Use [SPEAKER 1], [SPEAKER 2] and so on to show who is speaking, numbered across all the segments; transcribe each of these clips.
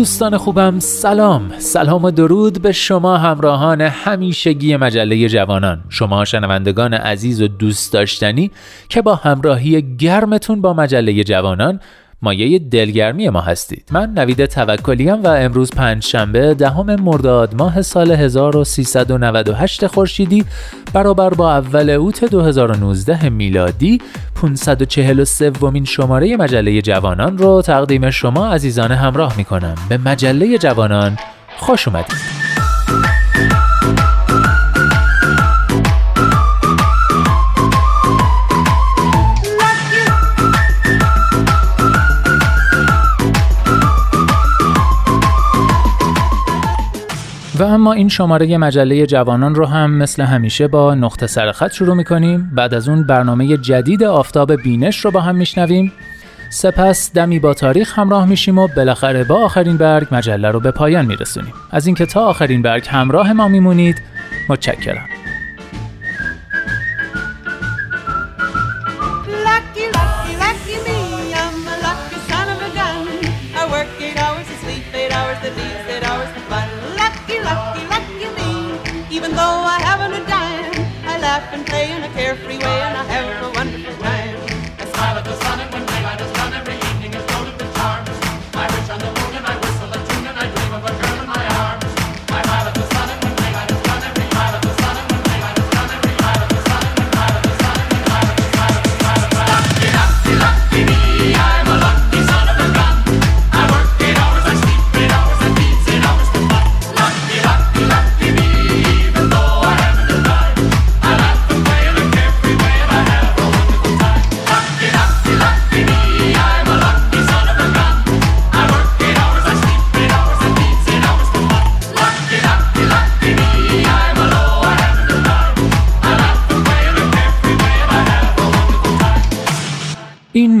[SPEAKER 1] دوستان خوبم سلام. سلام و درود به شما همراهان همیشگی مجله جوانان. شما شنوندگان عزیز و دوست داشتنی که با همراهی گرمتون با مجله جوانان مایه دلگرمی ما هستید. من نوید توکلیم و امروز پنج شنبه دهم مرداد ماه سال 1398 خورشیدی برابر با اول اوت 2019 میلادی 543 ومین شماره مجله جوانان رو تقدیم شما عزیزان همراه می کنم به مجله جوانان خوش اومدید. و اما این شماره مجله جوانان رو هم مثل همیشه با نقطه سرخط شروع می‌کنیم. بعد از اون برنامه جدید آفتاب بینش رو با هم میشنویم. سپس دمی با تاریخ همراه میشیم و بالاخره با آخرین برگ مجله رو به پایان میرسونیم. از اینکه تا آخرین برگ همراه ما میمونید متشکرم.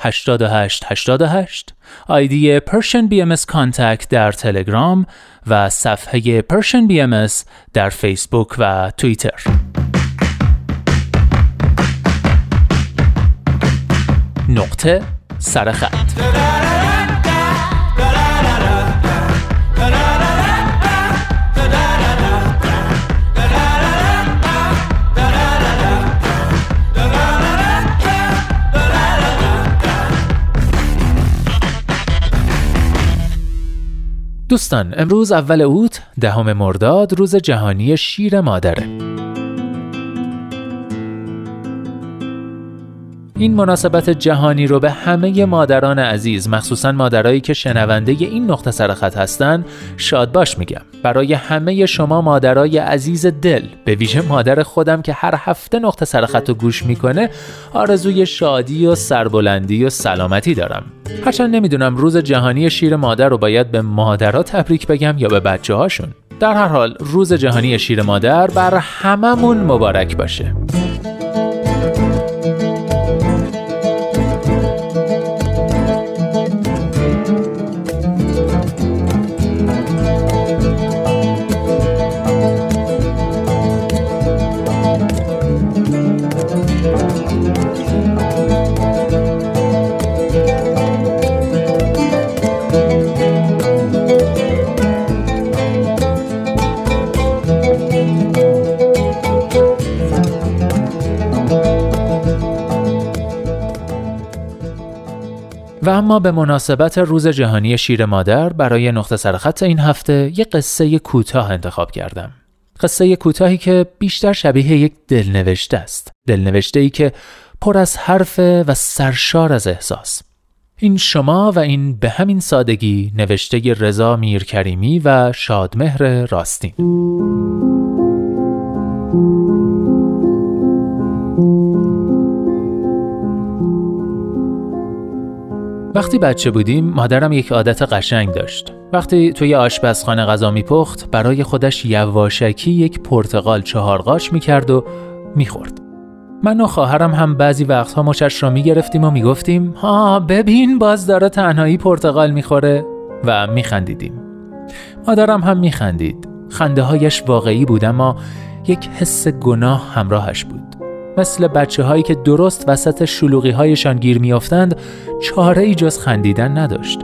[SPEAKER 1] 88 88 آیدی BM contact در تلگرام و صفحه BM در فیسبوک و توییتر. نقطه سرخط دوستان امروز اول اوت دهم مرداد روز جهانی شیر مادره. این مناسبت جهانی رو به همه مادران عزیز مخصوصا مادرایی که شنونده این نقطه سرخط هستن شاد باش میگم. برای همه شما مادرای عزیز دل به ویژه مادر خودم که هر هفته نقطه سرخط رو گوش می‌کنه آرزوی شادی و سربلندی و سلامتی دارم. هرچند نمی‌دونم روز جهانی شیر مادر رو باید به مادرها تبریک بگم یا به بچه هاشون در هر حال روز جهانی شیر مادر بر هممون مبارک باشه. اما به مناسبت روز جهانی شیر مادر برای نقطه سرخط این هفته یک قصه کوتاه انتخاب کردم. قصه کوتاهی که بیشتر شبیه یک دلنوشته است. دلنوشته ای که پر از حرف و سرشار از احساس. این شما و این به همین سادگی نوشته رضا میرکریمی و شادمهر راستین. وقتی بچه بودیم مادرم یک عادت قشنگ داشت. وقتی توی آشپزخانه غذا میپخت برای خودش یواشکی یک پرتقال چهار قاچ می‌کرد و می‌خورد. من و خواهرم هم بعضی وقتها مچش را می‌گرفتیم و می‌گفتیم ها ببین باز داره تنهایی پرتقال می‌خوره. و میخندیدیم. مادرم هم میخندید. خنده هایش واقعی بود اما یک حس گناه همراهش بود. مثل بچه هایی که درست وسط شلوغی هایشان گیر میافتند چاره ای جز خندیدن نداشت.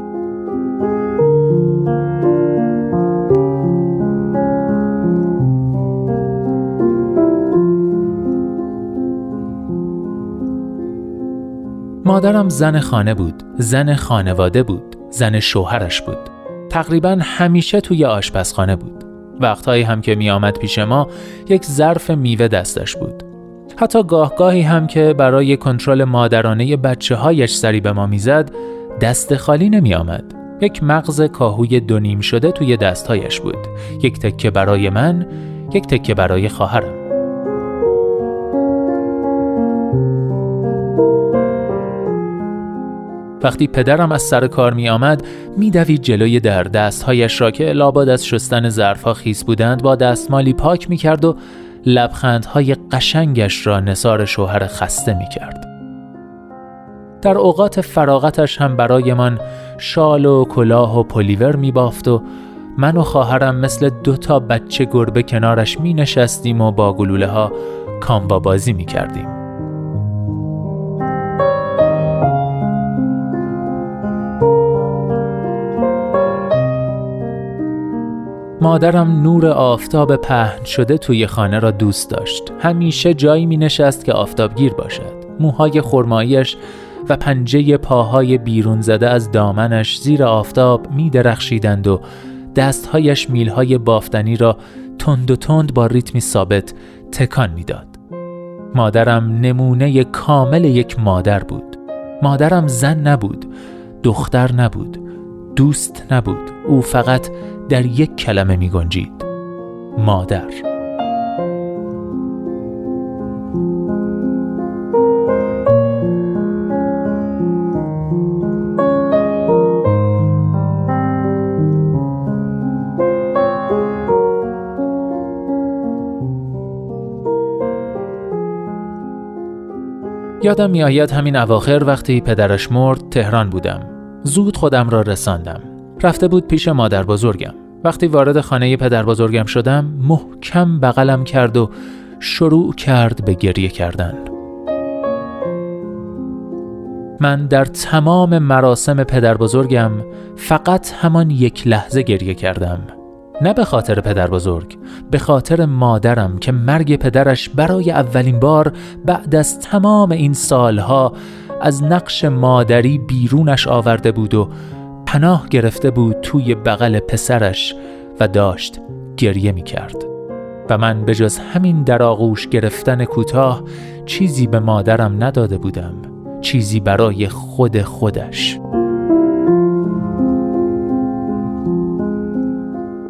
[SPEAKER 1] مادرم زن خانه بود، زن خانواده بود، زن شوهرش بود. تقریبا همیشه توی آشپزخانه بود. وقتهایی هم که می آمد پیش ما یک ظرف میوه دستش بود. حتی گاهگاهی هم که برای کنترل مادرانه بچه هایش سری به ما می‌زد دست خالی نمی آمد. یک مغز کاهوی دونیم شده توی دستهایش بود. یک تکه برای من، یک تکه برای خواهرم. وقتی پدرم از سر کار می آمد می دوید جلوی در دستهایش را که لابد از شستن ظرفها خیس بودند با دستمالی پاک می کرد و لبخندهای قشنگش را نصار شوهر خسته می کرد. در اوقات فراغتش هم برایمان شال و کلاه و پلیور می بافت و من و خواهرم مثل دو تا بچه گربه کنارش می نشستیم و با گلوله ها کامبا بازی می کردیم. مادرم نور آفتاب پهن شده توی خانه را دوست داشت. همیشه جایی می نشست که آفتابگیر باشد. موهای خرماییش و پنجه پاهای بیرون زده از دامنش زیر آفتاب می درخشیدند و دستهایش میلهای بافتنی را تند و تند با ریتمی ثابت تکان می‌داد. مادرم نمونه کامل یک مادر بود. مادرم زن نبود، دختر نبود، دوست نبود. او فقط در یک کلمه می گنجید. مادر. یادم میآید همین اواخر وقتی پدرش مرد تهران بودم. زود خودم را رساندم. رفته بود پیش مادر بزرگم. وقتی وارد خانه پدر بزرگم شدم محکم بغلم کرد و شروع کرد به گریه کردن. من در تمام مراسم پدر بزرگم فقط همان یک لحظه گریه کردم. نه به خاطر پدر بزرگ به خاطر مادرم که مرگ پدرش برای اولین بار بعد از تمام این سالها از نقش مادری بیرونش آورده بود و پناه گرفته بود توی بغل پسرش و داشت گریه می کرد و من به جز همین در آغوش گرفتن کوتاه چیزی به مادرم نداده بودم چیزی برای خود خودش.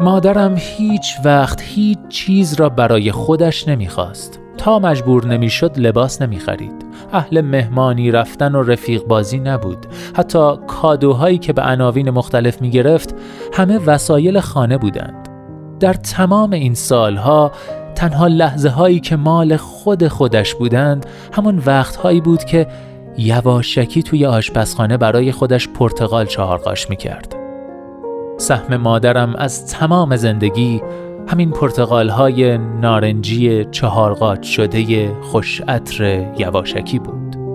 [SPEAKER 1] مادرم هیچ وقت هیچ چیز را برای خودش نمی‌خواست. تا مجبور نمی‌شد لباس نمی‌خرید. اهل مهمانی رفتن و رفیق بازی نبود. حتی کادوهایی که به عناوین مختلف می‌گرفت همه وسایل خانه بودند. در تمام این سالها تنها لحظه هایی که مال خود خودش بودند همون وقت هایی بود که یواشکی توی آشپزخانه برای خودش پرتغال چهارقاش می‌کرد. سهم مادرم از تمام زندگی همین پرتقال های نارنجی چهارقات شده خوش عطر یواشکی بود.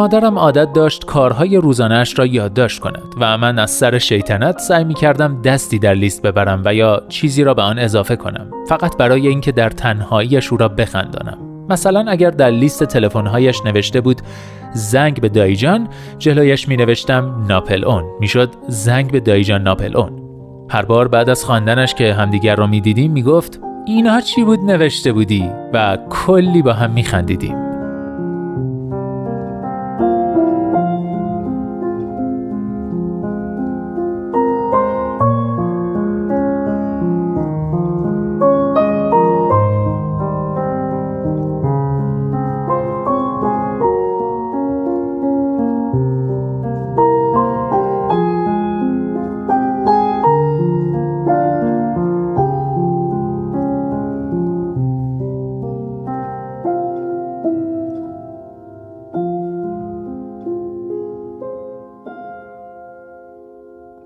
[SPEAKER 1] مادرم عادت داشت کارهای روزانش را یادداشت کند و من از سر شیطنت سعی می کردم دستی در لیست ببرم و یا چیزی را به آن اضافه کنم فقط برای اینکه در تنهاییش او را بخندانم. مثلا اگر در لیست تلفن‌هایش نوشته بود زنگ به دایجان جلویش می نوشتم ناپل اون. می‌شد زنگ به دایجان ناپل اون. هر بار بعد از خواندنش که همدیگر را می‌دیدیم می‌گفت اینا چی بود نوشته بودی و کلی با هم میخندیدیم.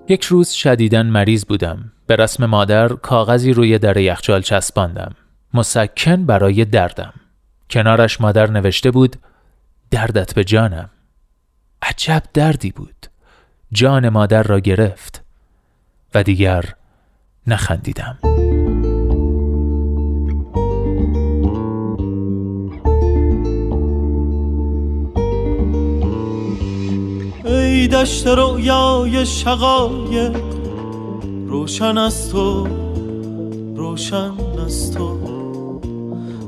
[SPEAKER 1] یک روز شدیدن مریض بودم. به رسم مادر کاغذی روی در یخچال چسباندم. مسکن برای دردم. کنارش مادر نوشته بود دردت به جانم. عجب دردی بود. جان مادر را گرفت و دیگر نخندیدم.
[SPEAKER 2] ای دشت رویای شقایق. روشن از تو روشن از تو.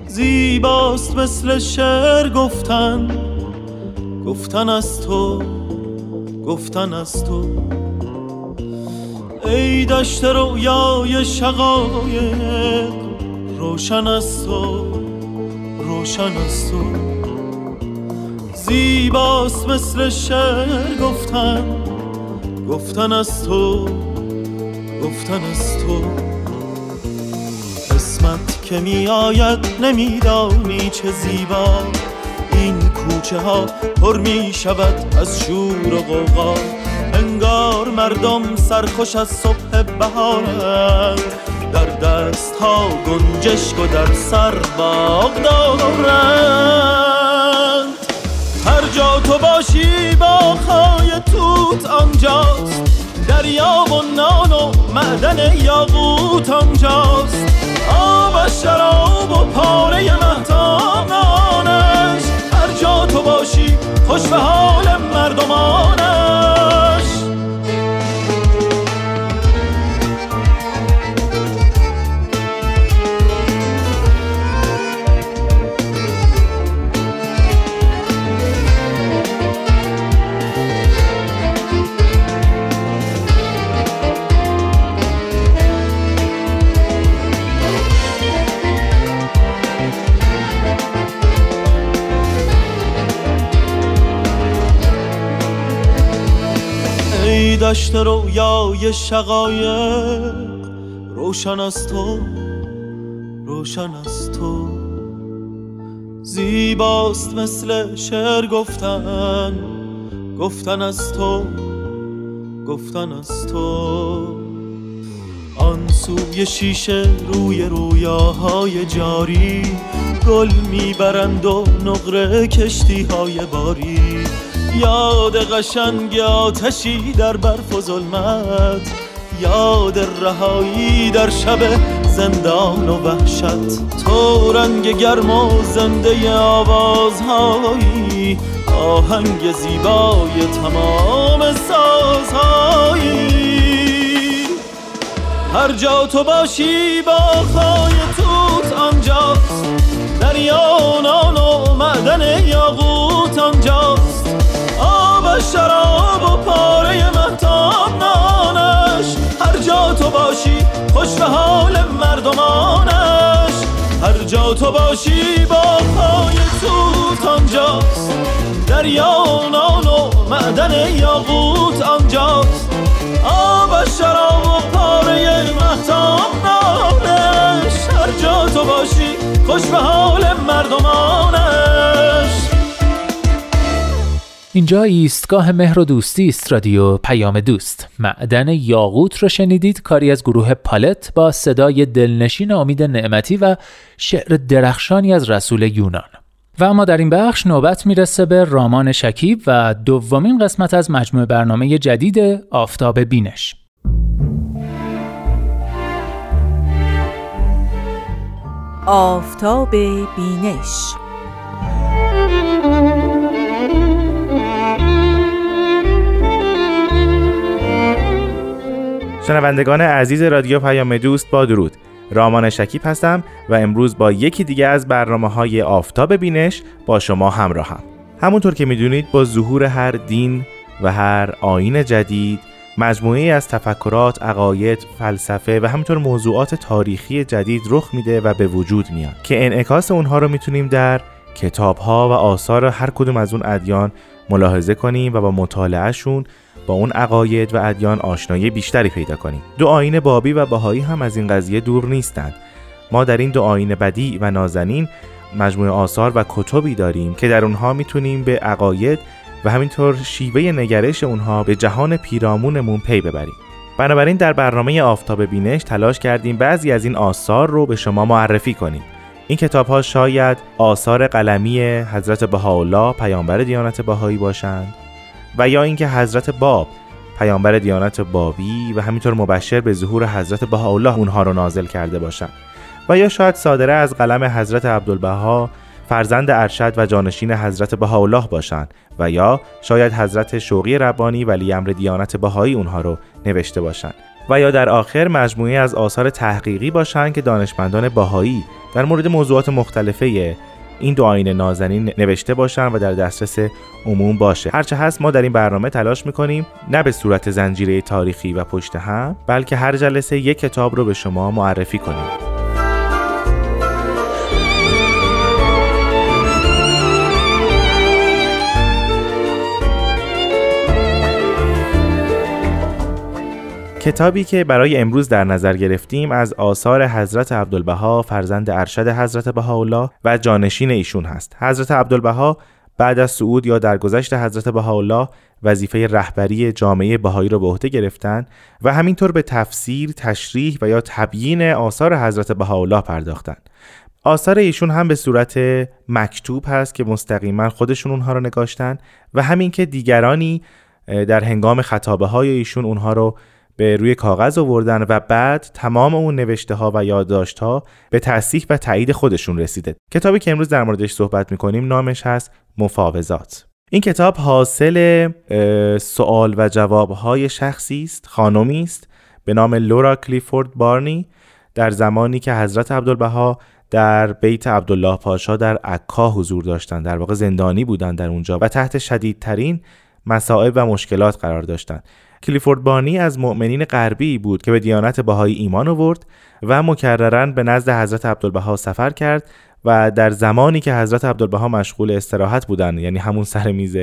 [SPEAKER 2] زیباست مثل شعر گفتن. گفتن از تو گفتن از تو. ای دشت رویای شقایق روشن از تو روشن از تو. زیباست مثل شعر گفتن. گفتن از تو گفتن از تو. قسمت که می آید نمیدانی چه زیبا. این کوچه ها پر می شود از شور و غوغا. انگار مردم سرخوش از صبح بهارند در دست ها گنجشک و در سر باغ دارند جا تو باشی با خای توت آنجاست. دریا و نان و معدن یاقوت آنجاست. آب و شراب و پاره مهتانانش هر جا تو باشی خوش به حال مردمانش. رویای شقایق روشن از تو روشن از تو. زیباست مثل شعر گفتن گفتن از تو گفتن از تو. آن سوی شیشه روی رویاهای جاری گل می‌برند و نقره کشتی های باری. یاد قشنگ آتشی در برف و ظلمت یاد رهایی در شب زندان و وحشت. تو رنگ گرم و زنده آوازهایی آهنگ زیبای تمام سازهایی. هر جا تو باشی با خای توت آنجاست. دریا نان و معدن یاقوت آنجاست. شراب و پاره مهتاب نانش. هر جا تو باشی خوش به حال مردمانش. هر جا تو باشی با خای توت آنجاست دریا نان و معدن یاقوت آنجاست. آب شراب و پاره محتاب نانش. هر جا تو باشی خوش به حال مردمانش.
[SPEAKER 1] اینجا ایستگاه مهر و دوستی است رادیو پیام دوست. معدن یاقوت رو شنیدید؟ کاری از گروه پالت با صدای دلنشین امید نعمتی و شعر درخشانی از رسول یونان. و اما در این بخش نوبت می‌رسه به رامان شکیب و دومین قسمت از مجموعه برنامه جدید آفتاب بینش.
[SPEAKER 3] آفتاب بینش
[SPEAKER 4] شنوندگان عزیز رادیو پیام دوست با درود. رامان شکیب هستم و امروز با یکی دیگه از برنامه های آفتاب بینش با شما همراهم. همونطور که می‌دونید با ظهور هر دین و هر آین جدید مجموعه از تفکرات، عقاید، فلسفه و همینطور موضوعات تاریخی جدید رخ میده و به وجود میاد که انعکاس اونها رو می‌تونیم در کتاب ها و آثار هر کدوم از اون ادیان ملاحظه کنیم و با مطالعهشون با اون عقاید و ادیان آشنایی بیشتری پیدا کنیم. دو آین بابی و باهایی هم از این قضیه دور نیستند. ما در این دو آین بدی و نازنین مجموعه آثار و کتبی داریم که در اونها می‌تونیم به عقاید و همینطور شیوه نگرش اونها به جهان پیرامونمون پی ببریم. بنابراین در برنامه آفتاب بینش تلاش کردیم بعضی از این آثار رو به شما معرفی کنیم. این کتاب ها شاید آثار قلمی حضرت بهاءالله پیامبر دیانت بهایی باشند. و یا اینکه حضرت باب پیامبر دیانت بابی و همینطور مبشر به ظهور حضرت بهاءالله اونها رو نازل کرده باشند. و یا شاید صادره از قلم حضرت عبدالبها فرزند ارشد و جانشین حضرت بهاءالله باشند و یا شاید حضرت شوقی ربانی ولی امر دیانت بهایی اونها رو نوشته باشند. و یا در آخر مجموعه از آثار تحقیقی باشند که دانشمندان بهایی در مورد موضوعات مختلفه این دو آین نازنین نوشته باشن و در دسترس عموم باشه. هرچه هست ما در این برنامه تلاش می‌کنیم نه به صورت زنجیره تاریخی و پشت هم بلکه هر جلسه یک کتاب رو به شما معرفی کنیم. کتابی که برای امروز در نظر گرفتیم از آثار حضرت عبدالبها فرزند ارشد حضرت بهاءالله و جانشین ایشون هست حضرت عبدالبها بعد از صعود یا درگذشت حضرت بهاءالله وظیفه رهبری جامعه بهایی را به عهده گرفتند و همینطور به تفسیر، تشریح و یا تبیین آثار حضرت بهاءالله پرداختند. آثار ایشون هم به صورت مکتوب هست که مستقیما خودشون اونها رو نگاشتن و همین که دیگرانی در هنگام خطابه های ایشون اونها رو به روی کاغذ آوردن و بعد تمام اون نوشته ها و یادداشت ها به تصحیح و تایید خودشون رسیده. کتابی که امروز در موردش صحبت می‌کنیم نامش هست مفاوضات. این کتاب حاصل سوال و جواب های شخصی است خانمی است به نام لورا کلیفورد بارنی در زمانی که حضرت عبدالبها در بیت عبدالله پاشا در عکا حضور داشتند. در واقع زندانی بودند در اونجا و تحت شدیدترین مصائب و مشکلات قرار داشتند. کلیفورد بانی از مؤمنین غربی بود که به دیانت بهایی ایمان آورد و مکررا به نزد حضرت عبدالبها سفر کرد و در زمانی که حضرت عبدالبها مشغول استراحت بودند یعنی همون سر میز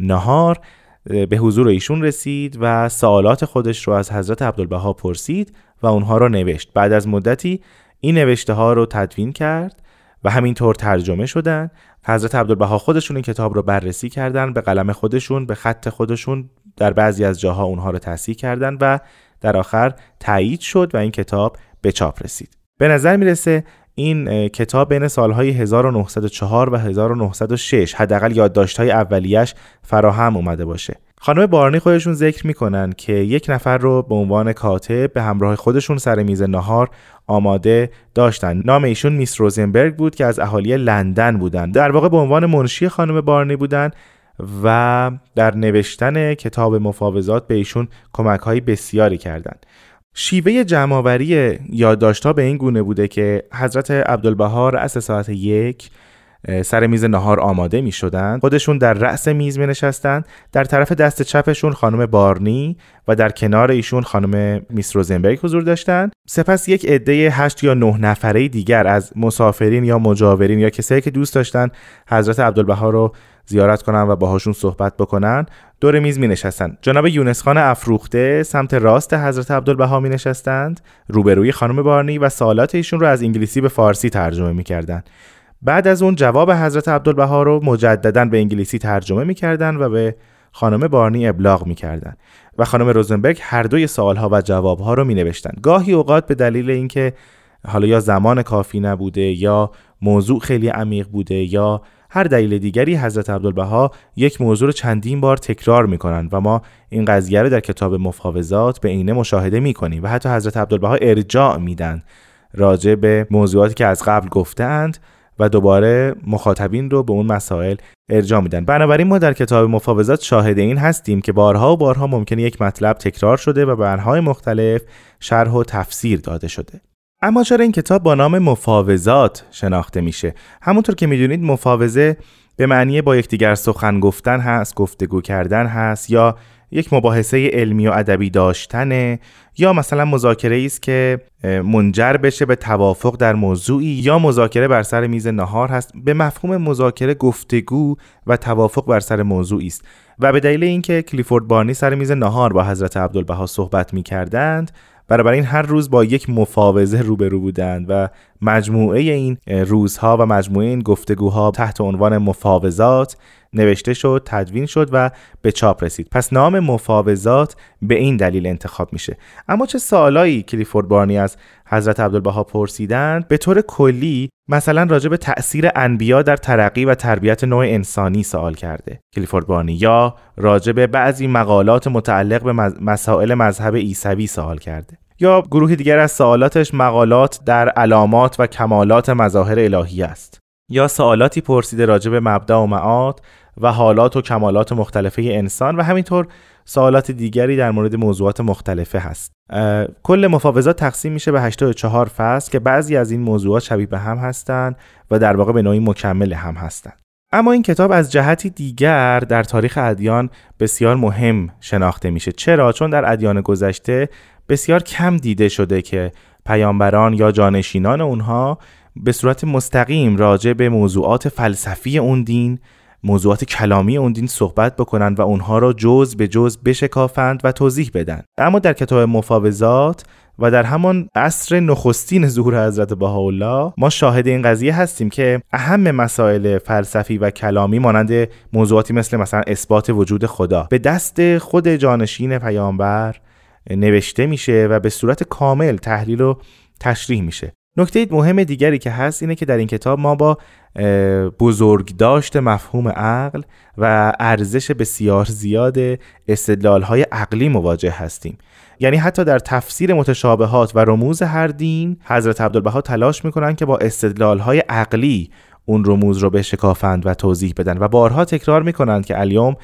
[SPEAKER 4] نهار به حضور ایشون رسید و سوالات خودش رو از حضرت عبدالبها پرسید و اونها رو نوشت. بعد از مدتی این نوشته ها رو تدوین کرد و همینطور ترجمه شدن. حضرت عبدالبها خودشون این کتاب رو بررسی کردن به قلم خودشون به خط خودشون در بعضی از جاها اونها رو تصحیح کردن و در آخر تایید شد و این کتاب به چاپ رسید. به نظر می‌رسه این کتاب بین سالهای 1904 و 1906 حداقل یادداشت‌های اولیش فراهم اومده باشه. خانم بارنی خودشون ذکر می‌کنن که یک نفر رو به عنوان کاتب به همراه خودشون سر میز نهار آماده داشتن. نام ایشون میس روزنبرگ بود که از اهالی لندن بودن. در واقع به عنوان منشی خانم بارنی بودن. و در نوشتن کتاب مفاوضات به ایشون کمک های بسیاری کردند. شیوه جمعآوری یادداشت‌ها به این گونه بوده که حضرت عبدالبها رأس ساعت یک سر میز نهار آماده می شدن خودشون در رأس میز می نشستن در طرف دست چپشون خانم بارنی و در کنار ایشون خانم میس روزنبرگ حضور داشتن سپس یک عده هشت یا نه نفره دیگر از مسافرین یا مجاورین یا کسایی که دوست داشتن حضرت عبدالبها رو زیارت کنن و باهاشون صحبت بکنن دور میز می نشستن جناب یونس خان افروخته سمت راست حضرت عبدالبها می نشستند روبروی خانم بارنی و سوالات ایشون رو از انگلیسی به فارسی ترجمه می کردن. بعد از اون جواب حضرت عبدالبها رو مجددا به انگلیسی ترجمه می‌کردن و به خانم بارنی ابلاغ می‌کردن. و خانم روزنبرگ هر دوی سوالها و جوابها رو می نوشتن گاهی اوقات به دلیل اینکه حالا یا زمان کافی نبوده یا موضوع خیلی عمیق بوده یا هر دلیل دیگری حضرت عبدالبها یک موضوع رو چندین بار تکرار می‌کنن و ما این قضیه رو در کتاب مفاوضات به عینه مشاهده می‌کنیم و حتی حضرت عبدالبها ارجاع میدن راجع به موضوعاتی که از قبل گفتند و دوباره مخاطبین رو به اون مسائل ارجاع میدن. بنابراین ما در کتاب مفاوضات شاهد این هستیم که بارها و بارها ممکنه یک مطلب تکرار شده و به مختلف شرح و تفسیر داده شده. اما چرا این کتاب با نام مفاوضات شناخته میشه؟ همونطور که می‌دونید مفاوضه به معنی با یکدیگر سخن گفتن هست گفتگو کردن هست یا یک مباحثه علمی و ادبی داشتنه یا مثلا مذاکره است که منجر بشه به توافق در موضوعی یا مذاکره بر سر میز نهار هست. به مفهوم مذاکره گفتگو و توافق بر سر موضوعی است. و به دلیل اینکه کلیفورد بارنی سر میز نهار با حضرت عبدالبها صحبت می کردند این هر روز با یک مفاوضه روبرو بودند و مجموعه این روزها و مجموعه این گفتگوها تحت عنوان مفاوضات نوشته شد تدوین شد و به چاپ رسید. پس نام مفاوضات به این دلیل انتخاب میشه. اما چه سوالایی کلیفورد بارنی از حضرت عبدالبها پرسیدند؟ به طور کلی مثلا راجع به تأثیر انبیا در ترقی و تربیت نوع انسانی سوال کرده کلیفورد بارنی. یا راجع به بعضی مقالات متعلق به مسائل مذهب عیسوی سوال کرده. یا گروه دیگر از سوالاتش مقالات در علامات و کمالات مظاهر الهی است. یا سوالاتی پرسیده راجع به مبدا و معاد و حالات و کمالات مختلفه انسان و همینطور سوالات دیگری در مورد موضوعات مختلفه هست. کل مفاوضات تقسیم میشه به 84 فصل که بعضی از این موضوعات شبیه به هم هستند و در واقع به نوعی مکمل هم هستند اما این کتاب از جهتی دیگر در تاریخ ادیان بسیار مهم شناخته میشه. چرا؟ چون در ادیان گذشته بسیار کم دیده شده که پیامبران یا جانشینان اونها به صورت مستقیم راجع به موضوعات فلسفی اون دین موضوعات کلامی اون دین صحبت بکنند و اونها را جز به جز بشکافند و توضیح بدن. اما در کتاب مفاوضات و در همان عصر نخستین ظهور حضرت بهاءالله ما شاهد این قضیه هستیم که اهم مسائل فلسفی و کلامی مانند موضوعاتی مثل مثلا اثبات وجود خدا به دست خود جانشین پیامبر نوشته میشه و به صورت کامل تحلیل و تشریح میشه. نکته مهم دیگری که هست اینه که در این کتاب ما با بزرگ داشت مفهوم عقل و ارزش بسیار زیاد استدلال های عقلی مواجه هستیم. یعنی حتی در تفسیر متشابهات و رموز هر دین حضرت عبدالبها تلاش می‌کنن که با استدلال های عقلی اون رموز رو بشکافند و توضیح بدن و بارها تکرار می‌کنند که الیوم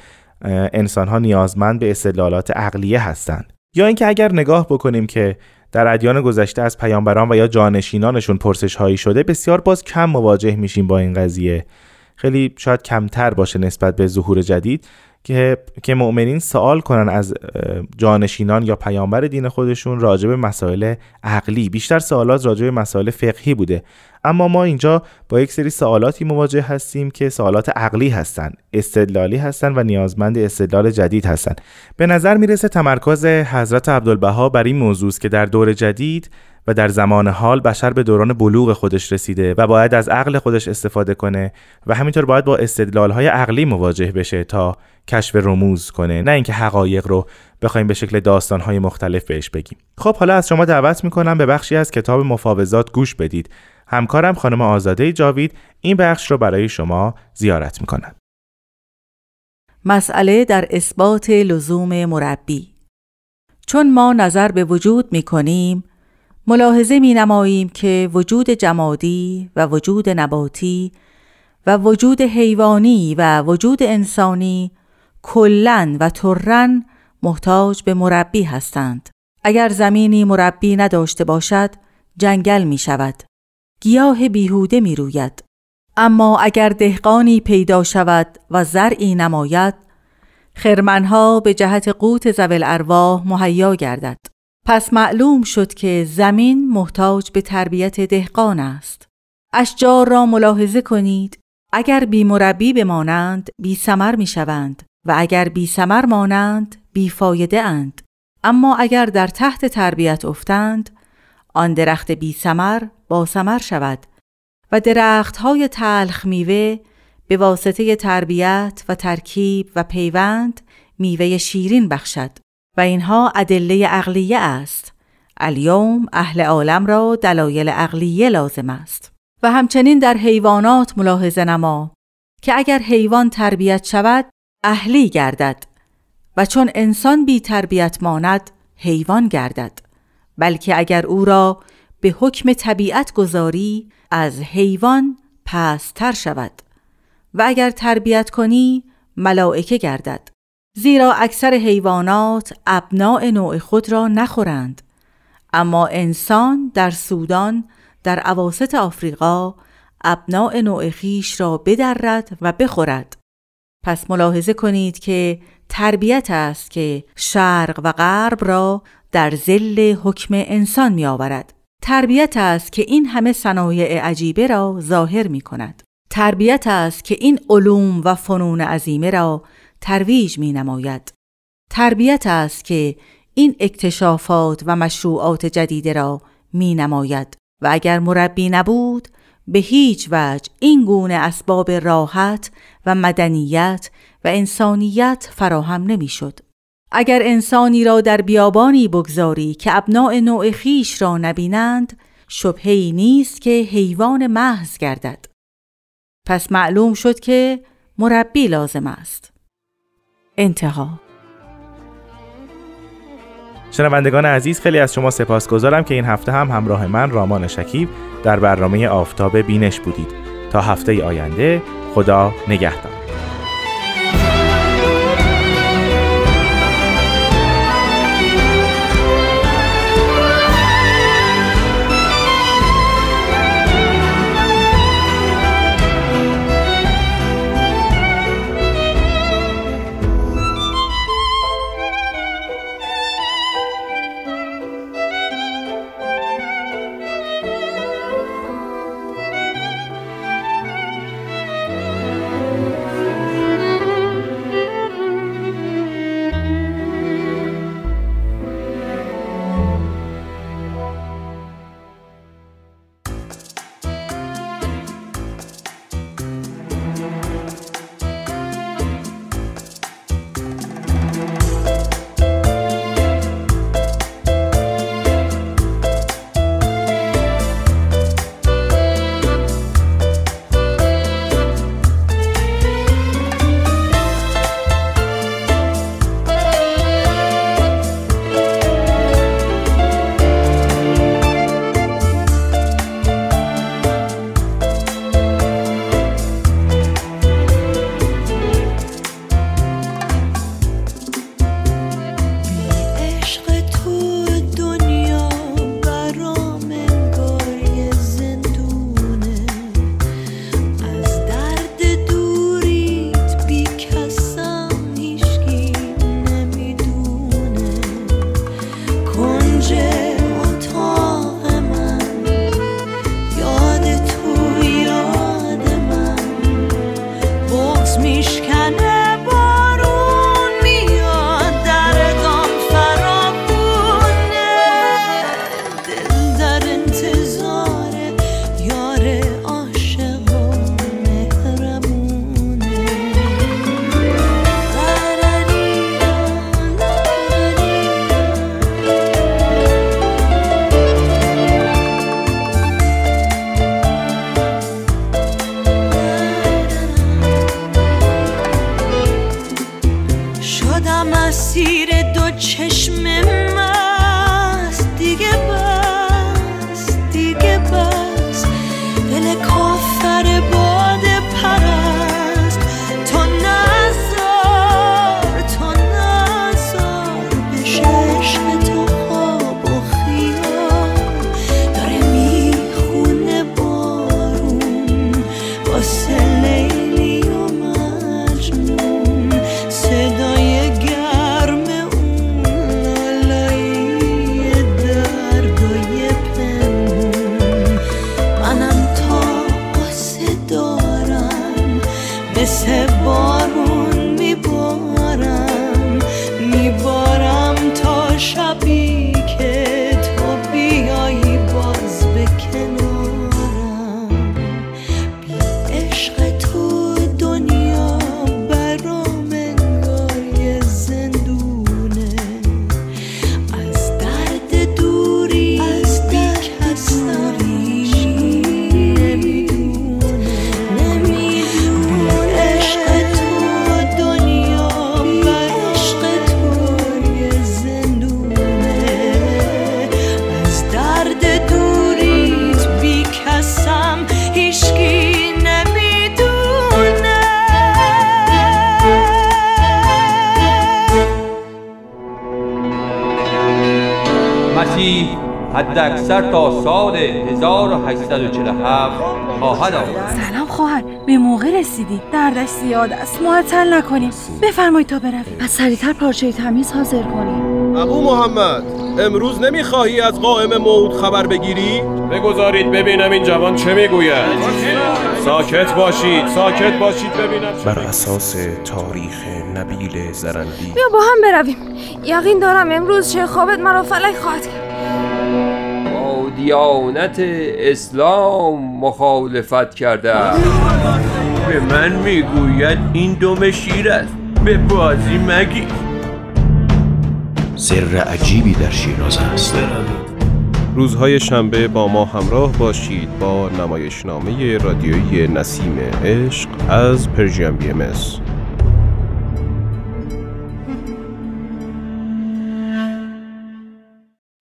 [SPEAKER 4] انسان ها نیازمند به استدلالات عقلیه هستند. یا اینکه اگر نگاه بکنیم که در ادیان گذشته از پیامبران و یا جانشینانشون پرسش هایی شده بسیار باز کم مواجه میشیم با این قضیه. خیلی شاید کمتر باشه نسبت به ظهور جدید. که که مؤمنین سوال کنن از جانشینان یا پیامبر دین خودشون راجع به مسائل عقلی. بیشتر سوالات راجع به مسائل فقهی بوده. اما ما اینجا با یک سری سوالاتی مواجه هستیم که سوالات عقلی هستند استدلالی هستند و نیازمند استدلال جدید هستند به نظر می‌رسه تمرکز حضرت عبدالبها بر این موضوع است که در دور جدید و در زمان حال بشر به دوران بلوغ خودش رسیده و باید از عقل خودش استفاده کنه و همینطور باید با استدلال های عقلی مواجه بشه تا کشف رموز کنه نه اینکه حقایق رو بخوایم به شکل داستان های مختلف بهش بگیم. خب حالا از شما دعوت می‌کنم به بخشی از کتاب مفاوضات گوش بدید. همکارم خانم آزاده جاوید این بخش رو برای شما زیارت می‌کنن
[SPEAKER 5] مسئله در اثبات لزوم مربی. چون ما نظر به وجود می کنیم ملاحظه می نماییم که وجود جمادی و وجود نباتی و وجود حیوانی و وجود انسانی کلن و ترن محتاج به مربی هستند. اگر زمینی مربی نداشته باشد جنگل می شود. گیاه بیهوده می روید. اما اگر دهقانی پیدا شود و زرعی نماید خرمنها به جهت قوت زول ارواح مهیا گردد پس معلوم شد که زمین محتاج به تربیت دهقان است. اشجار را ملاحظه کنید. اگر بی مربی بمانند بی سمر می شوند و اگر بی سمر مانند بی فایده اند. اما اگر در تحت تربیت افتند آن درخت بی سمر با سمر شود و درخت های تلخ میوه به واسطه تربیت و ترکیب و پیوند میوه شیرین بخشد. اینها ادله عقلیه است. الیوم اهل عالم را دلایل عقلیه لازم است. و همچنین در حیوانات ملاحظه نما که اگر حیوان تربیت شود اهلی گردد و چون انسان بی تربیت ماند حیوان گردد. بلکه اگر او را به حکم طبیعت گذاری از حیوان پستر شود. و اگر تربیت کنی ملائکه گردد. زیرا اکثر حیوانات ابناع نوع خود را نخورند. اما انسان در سودان در عواست آفریقا ابناع نوع خیش را بدرد و بخورد. پس ملاحظه کنید که تربیت است که شرق و غرب را در زل حکم انسان می آورد تربیت است که این همه صنایع عجیبه را ظاهر می کند. تربیت است که این علوم و فنون عظیمه را ترویج می نماید. تربیت است که این اکتشافات و مشروعات جدیده را می نماید و اگر مربی نبود به هیچ وجه این گونه اسباب راحت و مدنیت و انسانیت فراهم نمی‌شد. اگر انسانی را در بیابانی بگذاری که ابناع نوع خیش را نبینند شبهی نیست که حیوان محض گردد پس معلوم شد که مربی لازم است انتها.
[SPEAKER 4] شنوندگان عزیز خیلی از شما سپاسگزارم که این هفته هم همراه من رامان شکیب در برنامه آفتاب بینش بودید. تا هفته آینده خدا نگهدار.
[SPEAKER 6] خواهد آمد
[SPEAKER 7] سلام. خواهر. به موقع رسیدی. دردش زیاد است. معطل نکنیم. بفرمایید تا برویم. پس سریعتر پارچه تمیز حاضر کنیم
[SPEAKER 8] ابو محمد امروز نمی‌خواهی از قائم موت خبر بگیری؟
[SPEAKER 9] بگذارید ببینم این جوان چه می‌گوید. ساکت باشید ساکت باشید ببینم
[SPEAKER 10] بر اساس تاریخ نبیل زرندی
[SPEAKER 7] بیا با هم برویم. یقین دارم امروز چه خوابت مرا فلک خواهد کرد.
[SPEAKER 6] دیانت اسلام مخالفت کرده
[SPEAKER 2] به من می‌گوید این دم شیر است. به بازی مگی
[SPEAKER 10] سر عجیبی در شیراز است.
[SPEAKER 9] روزهای شنبه با ما همراه باشید با نمایشنامه رادیویی نسیم عشق از پرژیم بی ام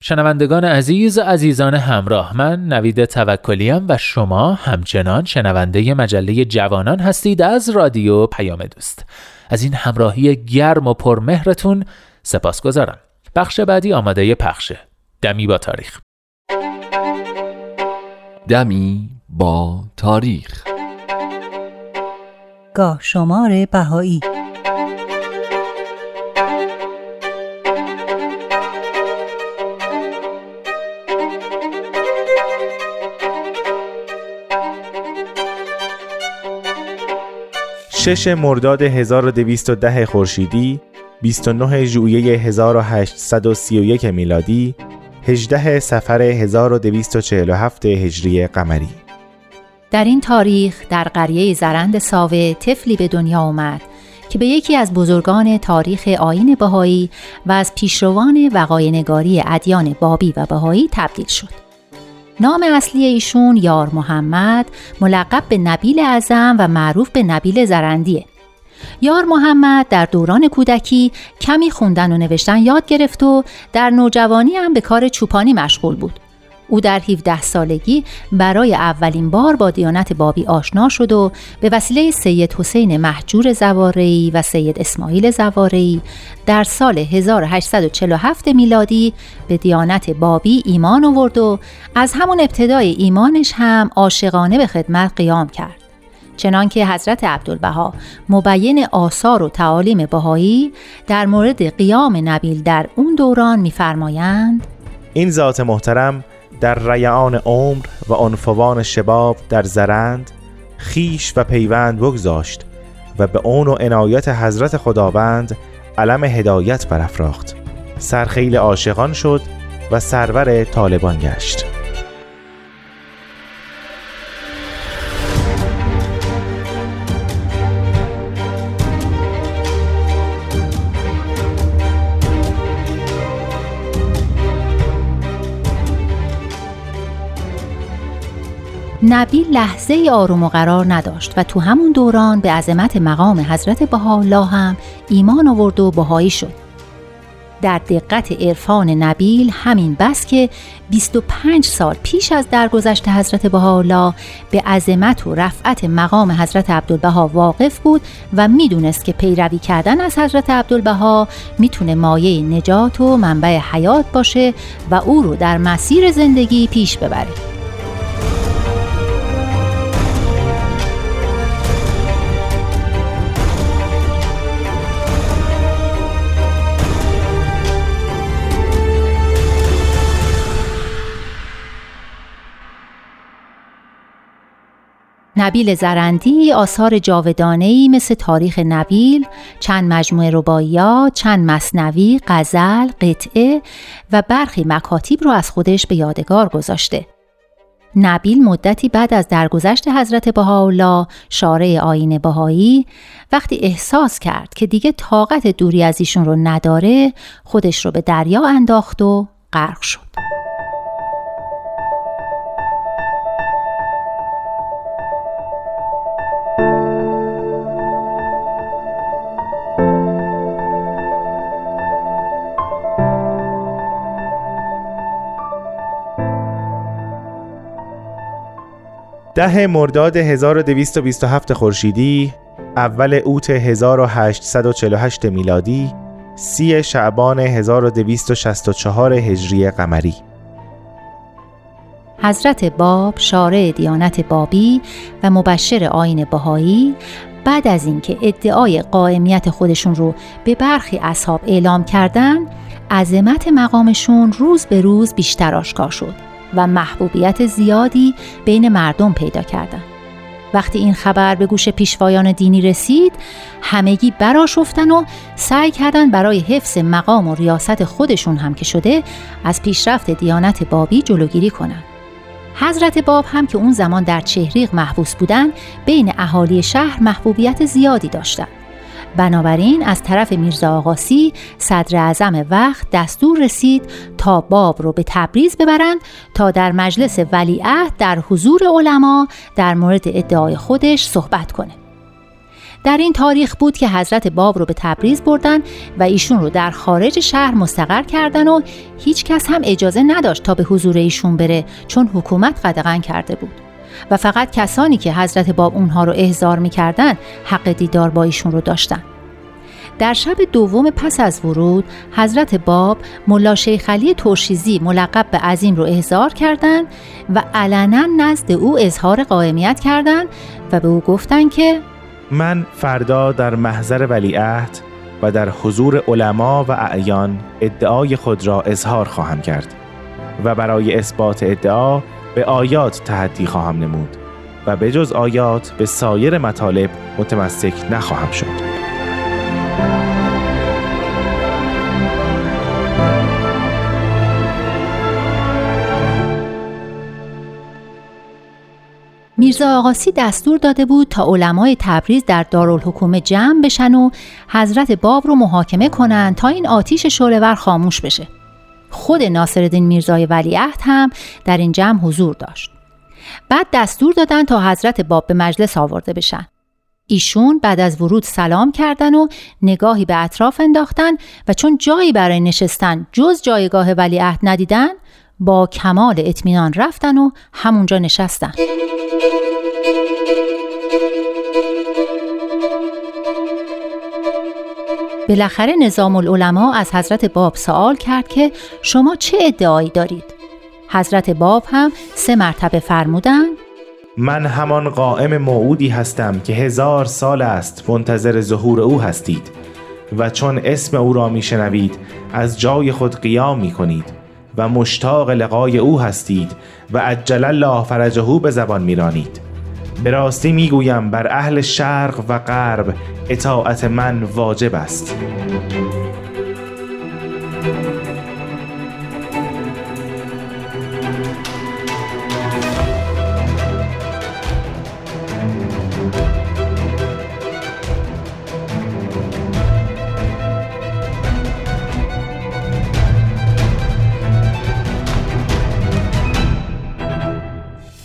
[SPEAKER 1] شنوندگان عزیز عزیزان همراه من نوید توکلیم و شما همچنان شنونده مجله جوانان هستید از رادیو پیام دوست. از این همراهی گرم و پرمهرتون سپاس گذارم بخش بعدی آماده پخشه دمی با تاریخ.
[SPEAKER 11] دمی با تاریخ.
[SPEAKER 12] گاه شمار بهایی.
[SPEAKER 4] شش مرداد 1210 خورشیدی 29 ژوئیه 1831 میلادی 18 سفر 1247 هجری قمری
[SPEAKER 13] در این تاریخ در قریه زرند ساوه طفلی به دنیا آمد که به یکی از بزرگان تاریخ آین بهایی و از پیشروان وقاینگاری ادیان بابی و بهایی تبدیل شد. نام اصلی ایشون یار محمد ملقب به نبیل اعظم و معروف به نبیل زرندیه. یار محمد در دوران کودکی کمی خوندن و نوشتن یاد گرفت و در نوجوانی هم به کار چوپانی مشغول بود. او در 17 سالگی برای اولین بار با دیانت بابی آشنا شد و به وسیله سید حسین محجور زوارعی و سید اسماعیل زوارعی در سال 1847 میلادی به دیانت بابی ایمان آورد و از همون ابتدای ایمانش هم عاشقانه به خدمت قیام کرد. چنانکه حضرت عبدالبها مبین آثار و تعالیم بهایی در مورد قیام نبیل در اون دوران می‌فرمایند
[SPEAKER 4] این ذات محترم در ریعان عمر و عنفوان شباب در زرند خیش و پیوند بگذاشت و به اون و عنایت حضرت خداوند علم هدایت برافراخت. سرخیل عاشقان شد و سرور طالبان گشت.
[SPEAKER 13] نبی لحظه آروم و قرار نداشت و تو همون دوران به عظمت مقام حضرت بهاءالله هم ایمان آورد و بهایی شد. در دقت عرفان نبیل همین بس که 25 سال پیش از درگذشت حضرت بهاءالله به عظمت و رفعت مقام حضرت عبدالبها واقف بود و می‌دونست که پیروی کردن از حضرت عبدالبها می‌تونه مایه نجات و منبع حیات باشه و او رو در مسیر زندگی پیش ببره. نبیل زرندی آثار جاودانه‌ای مثل تاریخ نبیل، چند مجموعه رباعیات، چند مصنوی، غزل، قطعه و برخی مکاتیب رو از خودش به یادگار گذاشته. نبیل مدتی بعد از درگذشت حضرت بهاءالله شارع آین بهایی وقتی احساس کرد که دیگه طاقت دوری از ایشون رو نداره خودش رو به دریا انداخت و غرق شد.
[SPEAKER 4] ده مرداد 1227 خورشیدی اول اوت 1848 میلادی سی شعبان 1264 هجری قمری.
[SPEAKER 13] حضرت باب شارع دیانت بابی و مبشر آین بهایی بعد از اینکه ادعای قائمیت خودشون رو به برخی اصحاب اعلام کردن عظمت مقامشون روز به روز بیشتر آشکار شد. و محبوبیت زیادی بین مردم پیدا کردند. وقتی این خبر به گوش پیشوایان دینی رسید همگی براشفتن و سعی کردن برای حفظ مقام و ریاست خودشون هم که شده از پیشرفت دیانت بابی جلوگیری کنند. حضرت باب هم که اون زمان در چهریق محبوس بودن بین اهالی شهر محبوبیت زیادی داشتند. بنابراین از طرف میرزا آقاسی صدر اعظم وقت دستور رسید تا باب رو به تبریز ببرند تا در مجلس ولیعهد در حضور علما در مورد ادعای خودش صحبت کنه. در این تاریخ بود که حضرت باب رو به تبریز بردن و ایشون رو در خارج شهر مستقر کردن و هیچ کس هم اجازه نداشت تا به حضور ایشون بره چون حکومت قدغن کرده بود. و فقط کسانی که حضرت باب اونها رو احضار می‌کردن حق دیدار با ایشون رو داشتن. در شب دوم پس از ورود حضرت باب ملا شیخ علی ترشیزی ملقب به عظیم رو احضار کردند و علنا نزد او اظهار قائمیت کردند و به او گفتند که
[SPEAKER 4] من فردا در محضر ولیعهد و در حضور علما و اعیان ادعای خود را اظهار خواهم کرد و برای اثبات ادعا به آیات تحدی خواهم نمود و به جز آیات به سایر مطالب متمسک نخواهم شد
[SPEAKER 13] میرزا آقاسی دستور داده بود تا علمای تبریز در دارالحکومه جمع بشن و حضرت باب رو محاکمه کنند تا این آتیش شعلهور خاموش بشه. خود ناصرالدین میرزای ولیعهد هم در این جمع حضور داشت. بعد دستور دادن تا حضرت باب به مجلس آورده بشن. ایشون بعد از ورود سلام کردن و نگاهی به اطراف انداختن و چون جایی برای نشستن جز جایگاه ولیعهد ندیدن با کمال اطمینان رفتن و همونجا نشستن. بالاخره نظام العلماء از حضرت باب سوال کرد که شما چه ادعایی دارید؟ حضرت باب هم سه مرتبه فرمودند
[SPEAKER 4] من همان قائم موعودی هستم که هزار سال است منتظر ظهور او هستید و چون اسم او را میشنوید از جای خود قیام می کنید و مشتاق لقای او هستید و عجل الله فرجهو به زبان میرانید به راستی می‌گویم بر اهل شرق و غرب اطاعت من واجب است.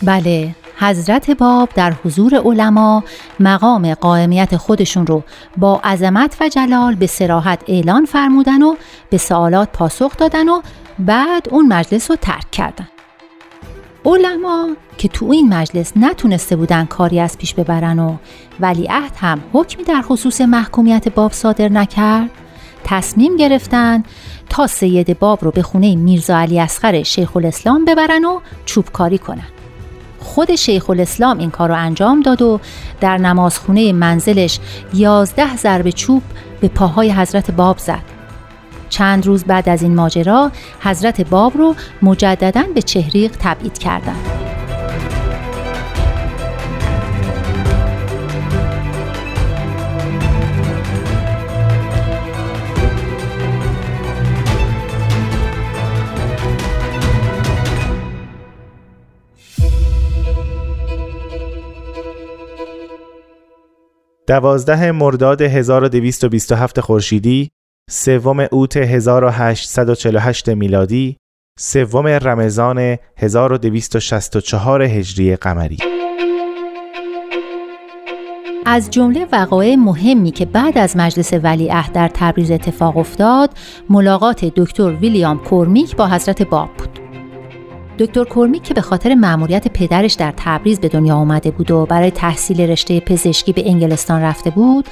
[SPEAKER 13] بله حضرت باب در حضور علما مقام قائمیت خودشون رو با عظمت و جلال به سراحت اعلان فرمودن و به سوالات پاسخ دادن و بعد اون مجلس رو ترک کردن. علما که تو این مجلس نتونسته بودن کاری از پیش ببرن و ولیعهد هم حکمی در خصوص محکومیت باب صادر نکرد تصمیم گرفتن تا سید باب رو به خونه میرزا علی اصغر شیخ الاسلام ببرن و چوبکاری کنن. خود شیخ الاسلام این کار رو انجام داد و در نمازخونه منزلش یازده ضرب چوب به پاهای حضرت باب زد چند روز بعد از این ماجرا حضرت باب رو مجددا به چهریق تبعید کردند.
[SPEAKER 4] دوازده مرداد 1227 خورشیدی سوم اوت 1848 میلادی سوم رمضان 1264 هجری قمری.
[SPEAKER 13] از جمله وقایع مهمی که بعد از مجلس ولیعهد در تبریز اتفاق افتاد ملاقات دکتر ویلیام کورمیک با حضرت باب. دکتر کورمیک که به خاطر مأموریت پدرش در تبریز به دنیا آمده بود و برای تحصیل رشته پزشکی به انگلستان رفته بود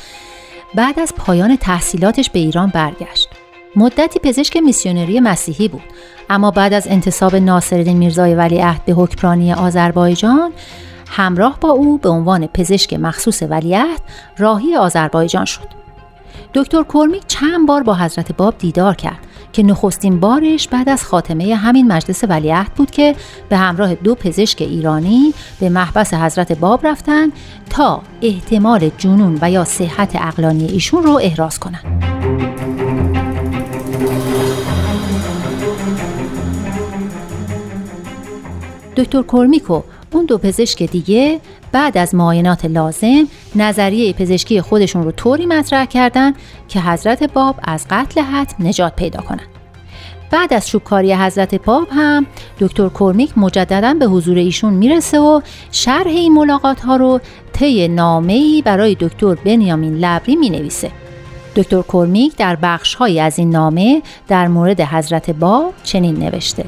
[SPEAKER 13] بعد از پایان تحصیلاتش به ایران برگشت. مدتی پزشک میسیونری مسیحی بود اما بعد از انتصاب ناصرالدین میرزای ولیعهد به حکمرانی آذربایجان همراه با او به عنوان پزشک مخصوص ولیعهد راهی آذربایجان شد. دکتر کرمیک چند بار با حضرت باب دیدار کرد که نخستین بارش بعد از خاتمه همین مجلس ولیعهد بود که به همراه دو پزشک ایرانی به محبس حضرت باب رفتند تا احتمال جنون و یا صحت اقلانی ایشون رو احراز کنند. دکتر کرمیکو اون دو پزشک دیگه بعد از معاینات لازم نظریه پزشکی خودشون رو طوری مطرح کردن که حضرت باب از قتل حتم نجات پیدا کنند. بعد از شوکاری حضرت باب هم دکتر کرمیک مجددا به حضور ایشون می‌رسه و شرح این ملاقات ها رو طی نامه‌ای برای دکتر بنیامین لبری می نویسه. دکتر کرمیک در بخش از این نامه در مورد حضرت باب چنین نوشته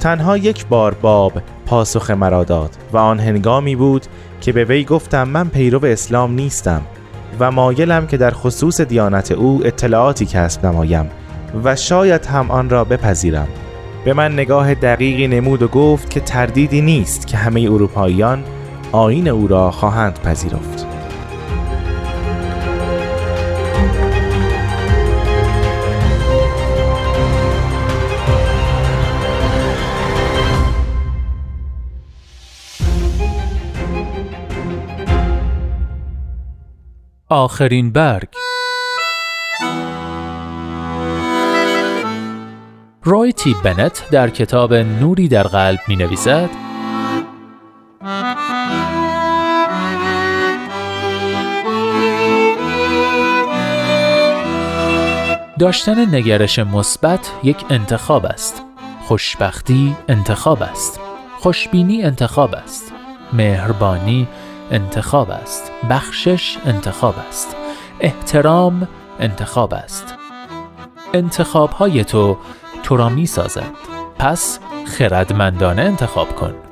[SPEAKER 4] تنها یک بار باب پاسخ مرا داد و آن هنگامی بود که به وی گفتم من پیرو اسلام نیستم و مایلم که در خصوص دیانت او اطلاعاتی کسب نمایم و شاید هم آن را بپذیرم. به من نگاه دقیقی نمود و گفت که تردیدی نیست که همه اروپاییان آین او را خواهند پذیرفت.
[SPEAKER 1] آخرین برگ. روی تی بنت در کتاب نوری در قلب می نویسد داشتن نگرش مثبت یک انتخاب است. خوشبختی انتخاب است. خوشبینی انتخاب است. مهربانی انتخاب است. بخشش انتخاب است. احترام انتخاب است. انتخاب های تو تو را می سازد پس خردمندانه انتخاب کن.